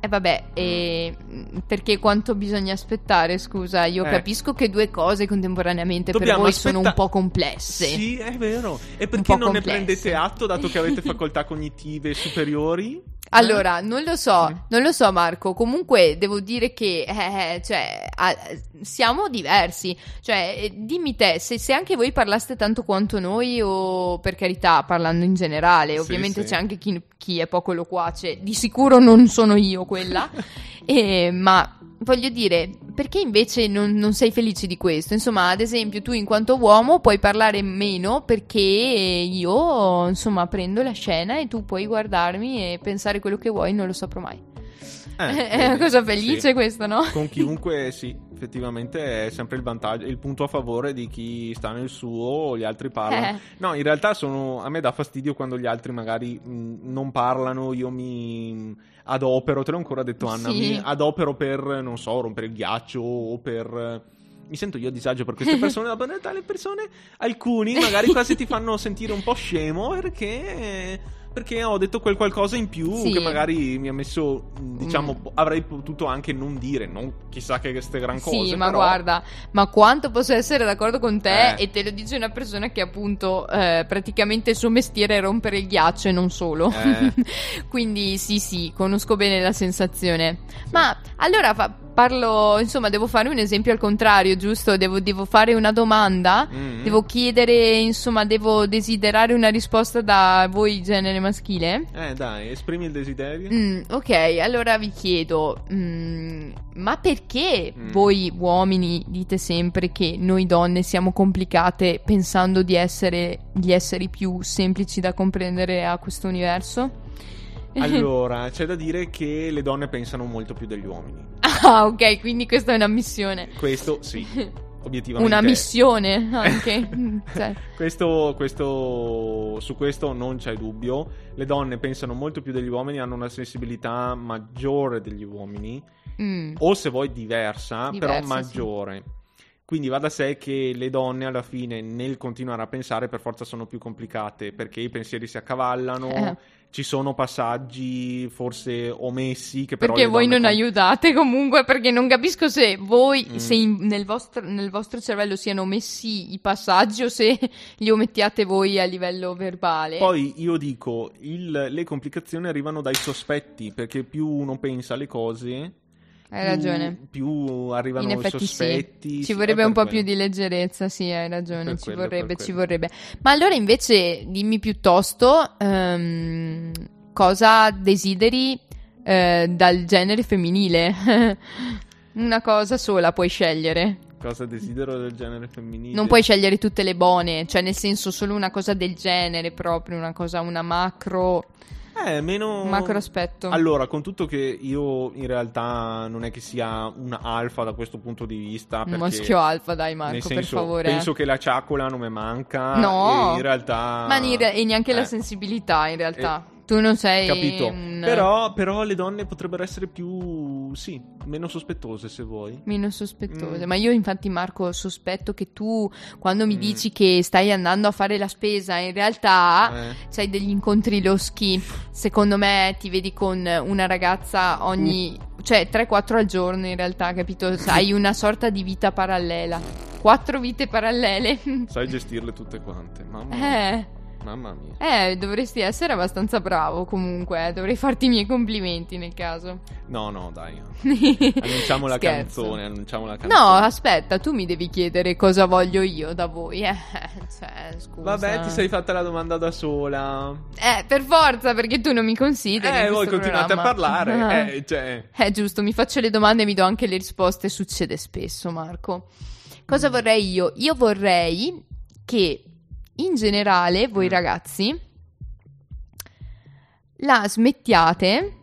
E vabbè, e, mm, perché quanto bisogna aspettare, scusa? Io Eh. capisco che due cose contemporaneamente per Dobbiamo voi sono un aspetta- po' complesse. Sì, è vero. E perché non ne complesse. prendete atto, dato che avete facoltà cognitive superiori? Allora, non lo so, Mm. non lo so Marco, comunque devo dire che, eh, cioè, ah, siamo diversi. Cioè, eh, dimmi te, se, se anche voi parlaste tanto quanto noi, o per carità, parlando in generale, Sì, ovviamente sì. c'è anche chi, chi è poco loquace, di sicuro non sono io quella, Eh, ma voglio dire, perché invece non, non sei felice di questo? Insomma, ad esempio, tu in quanto uomo puoi parlare meno perché io, insomma, prendo la scena e tu puoi guardarmi e pensare quello che vuoi, non lo saprò mai. Eh, è una cosa felice sì. questo, no? Con chiunque sì, effettivamente è sempre il vantaggio, il punto a favore di chi sta nel suo, gli altri parlano. Eh. No, in realtà sono, a me dà fastidio quando gli altri magari mh, non parlano, io mi adopero, te l'ho ancora detto Anna, Sì. mi adopero per, non so, rompere il ghiaccio o per... Mi sento io a disagio per queste persone, ma in realtà le persone, alcuni magari quasi ti fanno sentire un po' scemo perché... Perché ho detto quel qualcosa in più Sì. che magari mi ha messo, mh, diciamo, Mm. avrei potuto anche non dire, non chissà che queste gran cose. Sì, ma però- guarda, ma quanto posso essere d'accordo con te Eh. e te lo dice una persona che appunto eh, praticamente il suo mestiere è rompere il ghiaccio e non solo. Eh. Quindi sì, sì, conosco bene la sensazione. Ma allora fa- parlo, insomma, devo fare un esempio al contrario, giusto? Devo, devo fare una domanda? Mm. Devo chiedere, insomma, devo desiderare una risposta da voi genere maschile? Eh, dai, esprimi il desiderio. Mm, ok, allora vi chiedo, mm, ma perché Mm. voi uomini dite sempre che noi donne siamo complicate pensando di essere gli esseri più semplici da comprendere a questo universo? Allora, c'è da dire che le donne pensano molto più degli uomini. ah, ok, quindi questa è una missione. Questo sì, obiettivamente. Una missione anche. Mm, cioè, Questo, questo, su questo non c'è dubbio. Le donne pensano molto più degli uomini, hanno una sensibilità maggiore degli uomini, mm, o se vuoi diversa, Diversa, però maggiore. Quindi va da sé che le donne alla fine nel continuare a pensare per forza sono più complicate perché i pensieri si accavallano, Eh. Ci sono passaggi forse omessi che però perché voi non com- aiutate comunque, perché non capisco se voi, Mm. se in- nel, vostro, nel vostro cervello siano messi i passaggi o se li omettiate voi a livello verbale. Poi io dico, il- le complicazioni arrivano dai sospetti, perché più uno pensa alle cose, Hai ragione. più arrivano In i effetti sospetti. sì. Ci vorrebbe un po' quello. più di leggerezza, sì, hai ragione, Per ci quello, vorrebbe, ci vorrebbe. Ma allora invece dimmi piuttosto ehm, cosa desideri eh, dal genere femminile. Una cosa sola puoi scegliere. Cosa desidero del genere femminile? Non puoi scegliere tutte le buone, cioè nel senso solo una cosa del genere proprio, una cosa, una macro, Eh, meno... macro aspetto. Allora, con tutto che io in realtà non è che sia un alfa da questo punto di vista, Un maschio alfa, dai Marco, nel per senso, favore. penso che la ciaccola non mi manca. No. e in realtà. Ma ni- e neanche la Eh. sensibilità in realtà. Tu non sei Capito. un- Però, però le donne potrebbero essere più. Sì, meno sospettose se vuoi. Meno sospettose. Mm. Ma io, infatti, Marco, sospetto che tu, quando mi Mm. dici che stai andando a fare la spesa, in realtà Eh. c'hai degli incontri loschi. Secondo me ti vedi con una ragazza ogni. cioè 3-4 al giorno, in realtà, capito? Hai una sorta di vita parallela. Quattro vite parallele. Sai gestirle tutte quante. Mamma mia. eh. Mamma mia. Eh, dovresti essere abbastanza bravo comunque. eh. Dovrei farti i miei complimenti nel caso. No, no, dai. Annunciamo la Scherzo. canzone. Annunciamo la No, canzone. aspetta, tu mi devi chiedere cosa voglio io da voi. Eh, cioè, scusa. Vabbè, ti sei fatta la domanda da sola. Eh, per forza, perché tu non mi consideri. Eh, voi continuate a programma. parlare. Eh, cioè. Eh, giusto, mi faccio le domande e mi do anche le risposte. Succede spesso, Marco. Cosa Mm. vorrei io? Io vorrei che in generale voi Mm. ragazzi la smettiate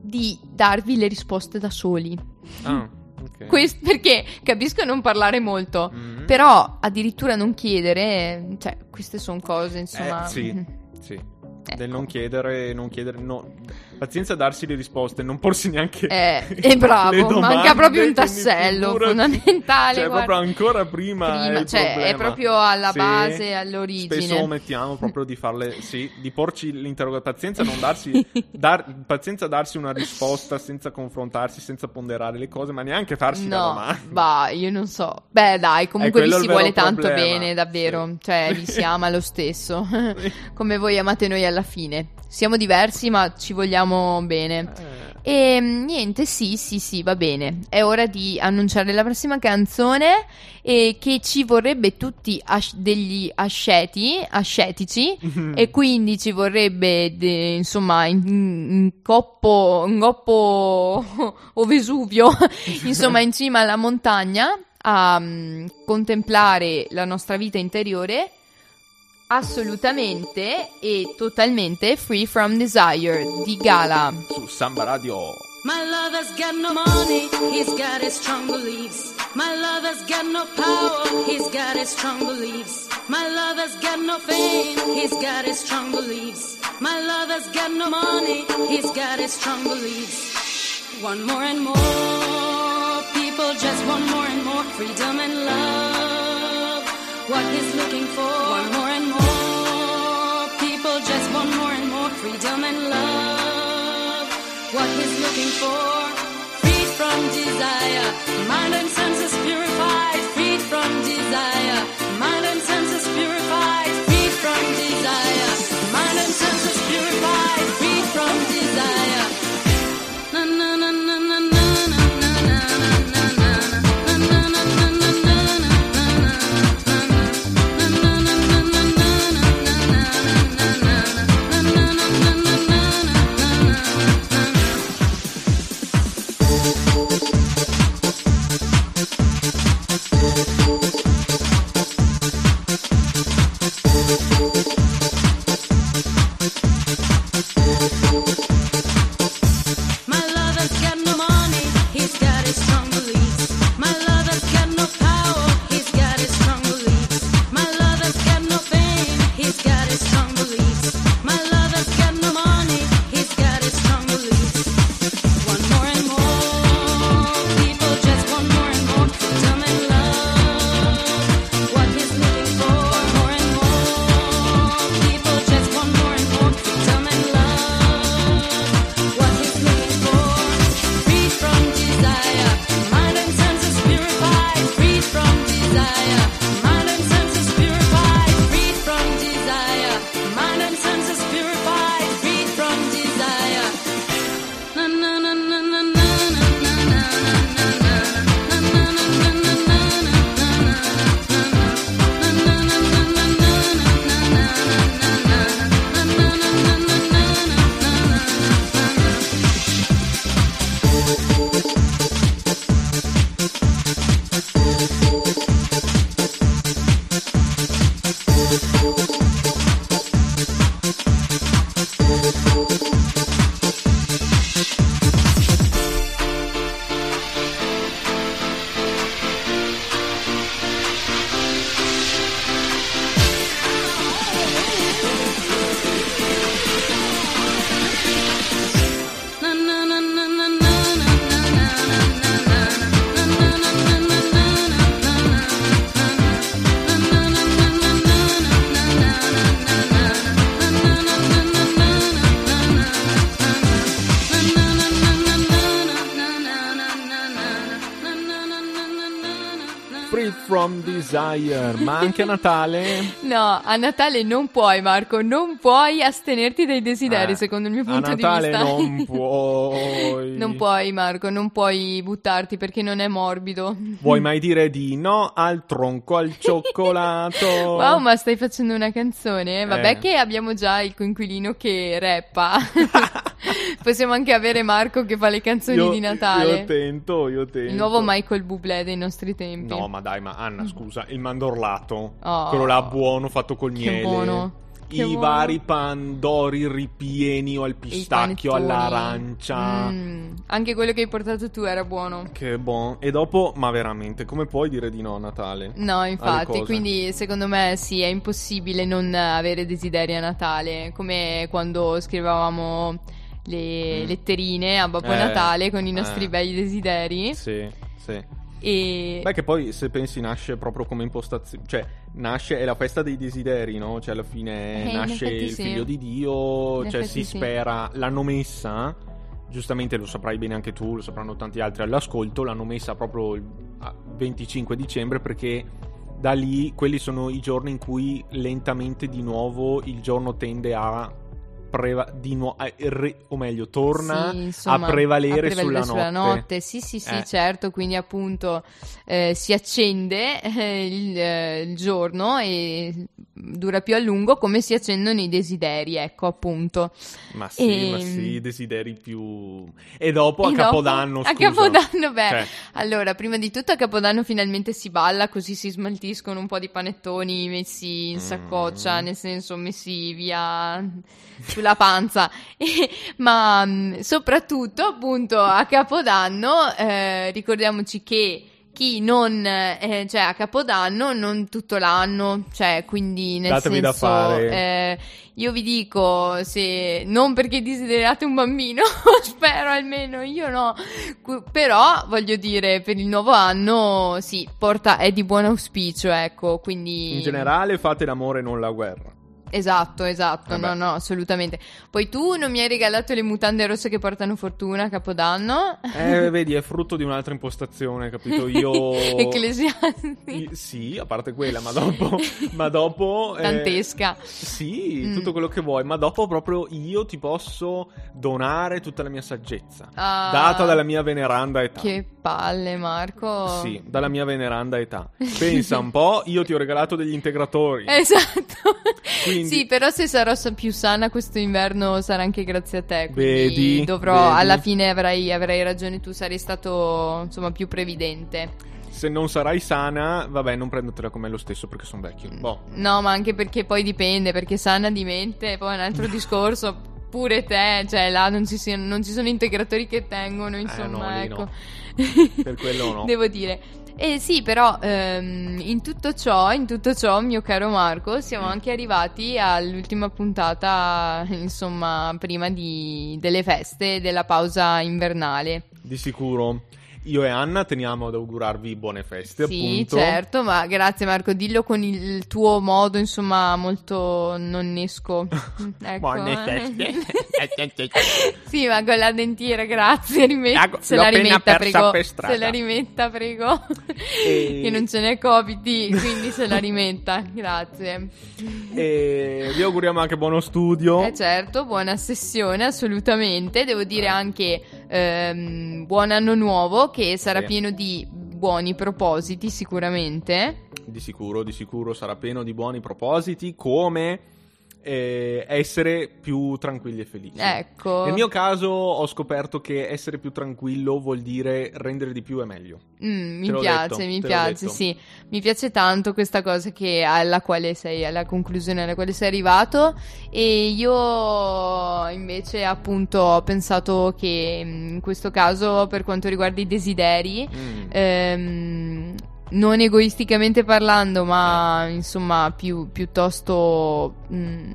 di darvi le risposte da soli. Ah, ok. Quest- perché capisco non parlare molto, Mhm. però addirittura non chiedere, cioè, queste sono cose, insomma. Eh, sì, sì. Ecco. Del non chiedere, non chiedere, no. Pazienza a darsi le risposte, non porsi neanche. Eh, è bravo, domande, manca proprio un tassello figurati. fondamentale, Cioè, guarda. proprio ancora prima. Prima, è cioè, è proprio alla base, all'origine. Spesso omettiamo proprio di farle, sì, di porci l'interrogazione. Pazienza a non darsi, dar- pazienza a darsi una risposta senza confrontarsi, senza ponderare le cose, ma neanche farsi No, domanda. bah, io non so. Beh, dai, comunque è si vuole tanto problema. bene, davvero. Sì. Cioè, vi si ama lo stesso. Come voi amate noi alla fine. Siamo diversi, ma ci vogliamo bene. Eh, E mm, niente, sì, sì, sì, va bene. È ora di annunciare la prossima canzone e che ci vorrebbe tutti asc- degli asceti, ascetici e quindi ci vorrebbe de- insomma in, in coppo, in coppo o Vesuvio, insomma in cima alla montagna a mm, contemplare la nostra vita interiore assolutamente e totalmente free from desire di Gala. Su Samba Radio. My lover's got no money, he's got his strong beliefs. My lover's got no power, he's got his strong beliefs. My lover's got no fame, he's got his strong beliefs. My lover's got no money, he's got his strong beliefs. One more and more people just want more and more freedom and love. What he's looking for, one more and more. People just want more and more freedom and love. What he's looking for, freed from desire, mind and senses purified, desire. Ma anche a Natale? No, a Natale non puoi, Marco, non puoi astenerti dai desideri, Eh, secondo il mio punto di vista. non puoi. Non puoi, Marco, non puoi buttarti perché non è morbido. Vuoi mai dire di no al tronco al cioccolato? Wow, ma stai facendo una canzone? Vabbè Eh. che abbiamo già il coinquilino che rappa. Possiamo anche avere Marco che fa le canzoni Io- di Natale. Io tento, io tento. il nuovo Michael Bublé dei nostri tempi. No, ma dai, ma Anna, scusa, il mandorlato. Oh. Quello là buono fatto col Che miele. buono, I buono. vari pandori ripieni o al pistacchio, all'arancia. Mm, anche quello che hai portato tu era buono. Che buono. E dopo, ma veramente, come puoi dire di no a Natale? No, infatti, quindi secondo me sì, è impossibile non avere desideri a Natale, come quando scrivevamo le Mm. letterine a Babbo Eh, Natale con i nostri eh. bei desideri. Sì, sì. E Beh, che poi se pensi nasce proprio come impostazione, cioè nasce, è la festa dei desideri, no? Cioè alla fine Eh, nasce il sì. figlio di Dio, In cioè si sì. spera, l'hanno messa, giustamente lo saprai bene anche tu, lo sapranno tanti altri all'ascolto, l'hanno messa proprio il a 25 dicembre perché da lì quelli sono i giorni in cui lentamente di nuovo il giorno tende a preva- di nuovo, o meglio, torna Sì, insomma, a prevalere, a prevalere sulla, notte. Sì, sì, sì, Eh. certo. Quindi, appunto, eh, si accende eh, il, eh, il giorno e dura più a lungo come si accendono i desideri, ecco, appunto. Ma sì, ma Ehm. sì, i desideri più... E dopo a E dopo- Capodanno, A scusa. Capodanno, beh. Cioè, Allora, prima di tutto a Capodanno finalmente si balla, così si smaltiscono un po' di panettoni messi in saccoccia, Mm. nel senso messi via sulla panza. Ma mh, soprattutto, appunto, a Capodanno, eh, ricordiamoci che chi non, eh, cioè a Capodanno non tutto l'anno, cioè quindi nel Datemi da senso, fare. eh, io vi dico se non perché desiderate un bambino, spero almeno, io no, però voglio dire per il nuovo anno sì, porta, è di buon auspicio, ecco, quindi in generale fate l'amore, non la guerra. Esatto, esatto, Vabbè. no, no, assolutamente. Poi tu non mi hai regalato le mutande rosse che portano fortuna a Capodanno? Eh, vedi, è frutto di un'altra impostazione, capito? Io... Ecclesiastica. Sì, a parte quella, ma dopo... ma dopo eh, Dantesca. Sì, Mm. tutto quello che vuoi, ma dopo proprio io ti posso donare tutta la mia saggezza, Ah, data dalla mia veneranda età. Che palle, Marco. Sì, dalla mia veneranda età. Pensa un po', io ti ho regalato degli integratori. Esatto. Quindi- Sì, però se sarò sa- più sana questo inverno sarà anche grazie a te. Vedi, dovrò, vedi. alla fine avrai, avrai ragione tu, sarei stato insomma più previdente. Se non sarai sana, vabbè, non prendetela con me lo stesso perché sono vecchio. Boh. No, ma anche perché poi dipende, perché sana di mente, poi è un altro discorso. Pure te, cioè là non ci, siano- non ci sono integratori che tengono, insomma, no, lì ecco. no. Per quello no. Devo dire. Eh sì, però ehm, in tutto ciò, in tutto ciò, mio caro Marco, siamo Mm. anche arrivati all'ultima puntata, insomma, prima di- delle feste, della pausa invernale. Di sicuro. Io e Anna teniamo ad augurarvi buone feste, sì, appunto. certo, ma grazie Marco, dillo con il tuo modo, insomma, molto nonnesco. ecco. Buone feste. sì, ma con la dentiera, grazie, rimet- se la rimetta, prego. Se la rimetta, prego. E- che non ce n'è Covid, quindi se la rimetta, grazie. E vi auguriamo anche buono studio. Eh certo, buona sessione, assolutamente. Devo dire anche ehm, buon anno nuovo, che sarà Sì. pieno di buoni propositi, sicuramente. Di sicuro, di sicuro sarà pieno di buoni propositi, come eh, essere più tranquilli e felici. Ecco. Nel mio caso ho scoperto che essere più tranquillo vuol dire rendere di più è meglio. Mm, mi piace, detto, mi piace, sì. Mi piace tanto questa cosa che alla quale sei, alla conclusione alla quale sei arrivato. E io invece, appunto, ho pensato che mm, in questo caso, per quanto riguarda i desideri, Mm. ehm, non egoisticamente parlando, ma insomma, più, piuttosto. mm,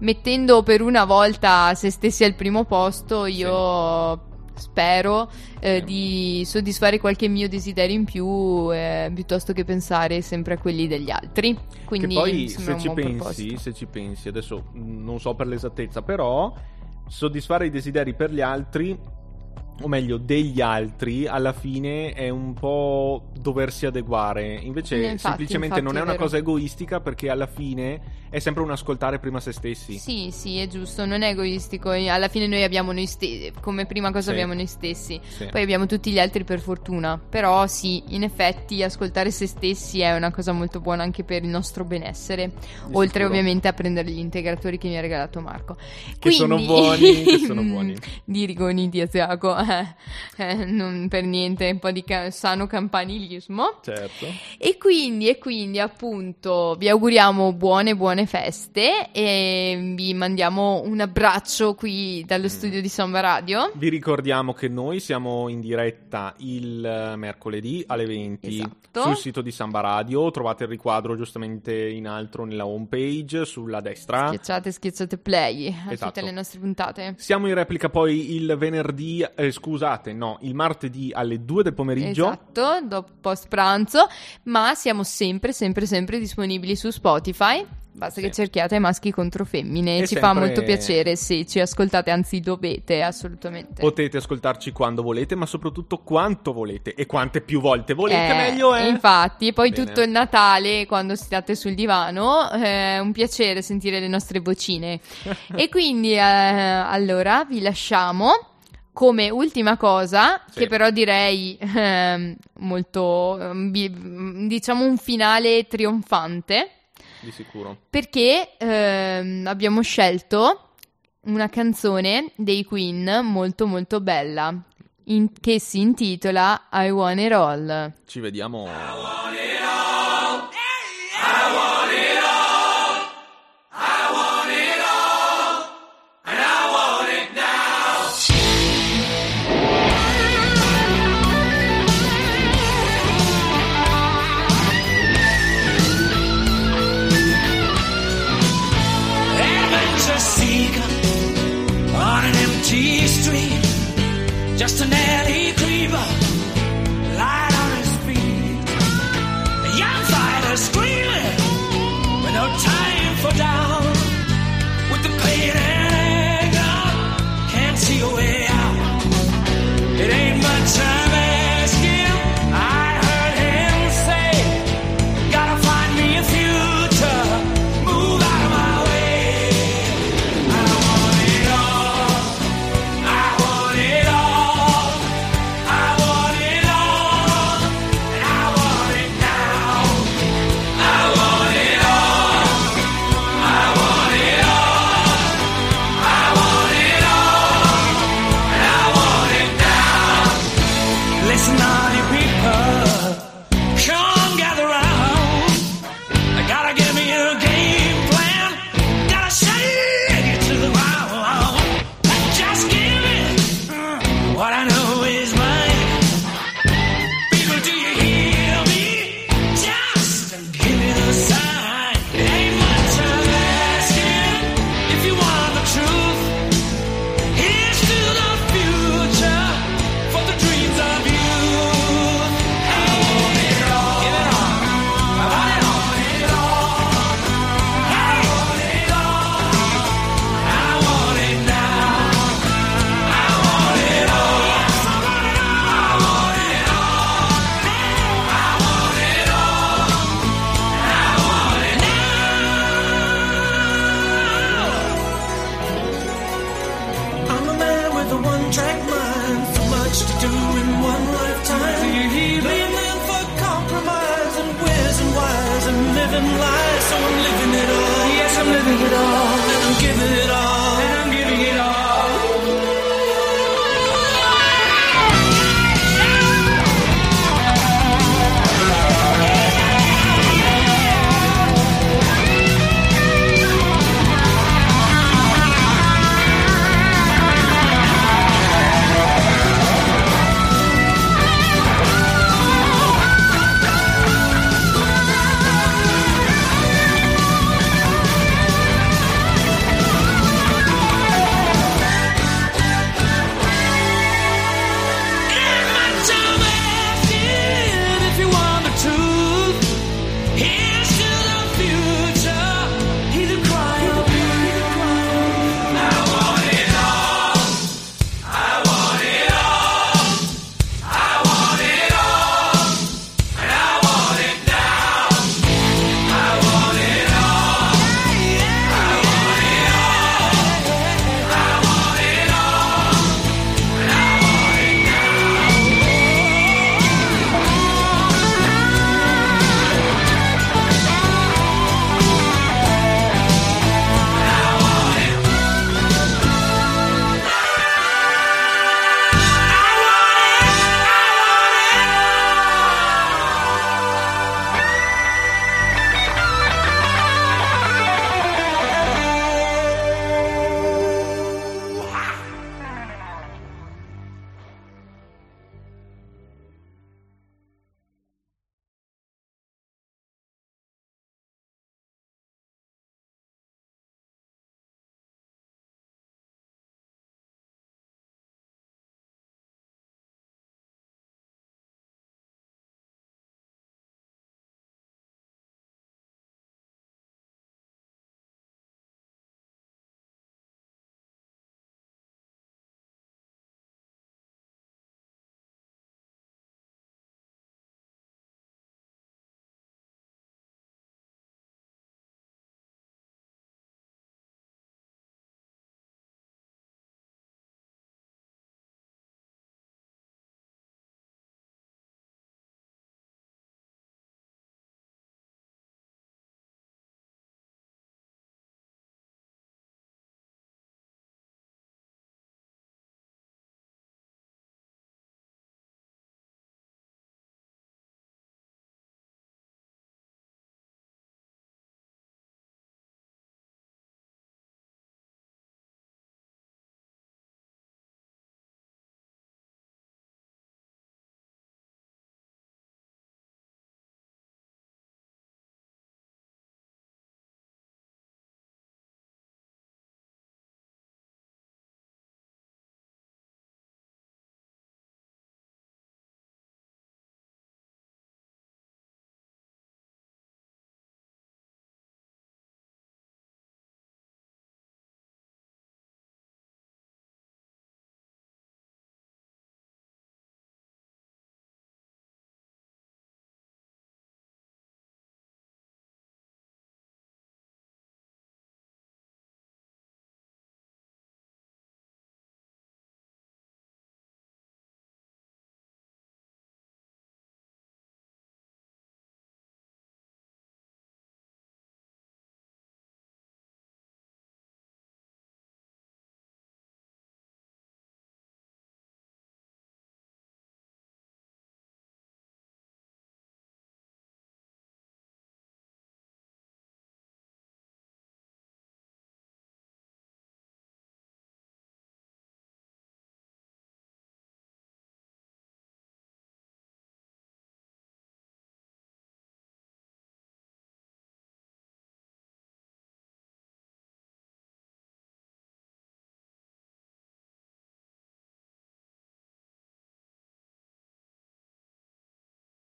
mettendo per una volta se stessi al primo posto, io spero eh, Sì. di soddisfare qualche mio desiderio in più eh, piuttosto che pensare sempre a quelli degli altri. Quindi che poi se ci pensi, se ci pensi, adesso mh, non so per l'esattezza, però soddisfare i desideri per gli altri o meglio degli altri, alla fine è un po' doversi adeguare. Invece infatti, semplicemente non infatti, è è una vero. cosa egoistica perché alla fine è sempre un ascoltare prima se stessi. Sì, sì, è giusto, non è egoistico. Alla fine noi abbiamo noi stessi, come prima cosa Sì. abbiamo noi stessi. Sì. Poi abbiamo tutti gli altri per fortuna. Però sì, in effetti ascoltare se stessi è una cosa molto buona anche per il nostro benessere. Oltre sicuro. ovviamente a prendere gli integratori che mi ha regalato Marco. Che sono buoni, che sono buoni. di Rigoni di Asiago. Eh, eh, non per niente, un po' di ca- sano campanilismo. Certo. E quindi, e quindi appunto vi auguriamo buone buone feste e vi mandiamo un abbraccio qui dallo studio di Samba Radio. Vi ricordiamo che noi siamo in diretta il eh, mercoledì alle 20 Esatto. sul sito di Samba Radio. Trovate il riquadro giustamente in alto nella home page sulla destra. Schiacciate, schiacciate play a Esatto. tutte le nostre puntate. Siamo in replica poi il venerdì, eh, scusate, no, il martedì alle 2 del pomeriggio. Esatto, dopo post pranzo, ma siamo sempre, sempre, sempre disponibili su Spotify. Basta Sì. che cerchiate maschi contro femmine, E ci fa sempre- molto piacere, sì, ci ascoltate, anzi dovete, assolutamente. Potete ascoltarci quando volete, ma soprattutto quanto volete. E quante più volte volete, Eh, meglio è. Infatti, poi Bene. tutto il Natale, quando state sul divano, è un piacere sentire le nostre vocine. e quindi, eh, allora, vi lasciamo come ultima cosa, Sì. che però direi ehm, molto, ehm, diciamo un finale trionfante, Di sicuro. perché ehm, abbiamo scelto una canzone dei Queen molto molto bella, in- che si intitola I Want It All. Ci vediamo.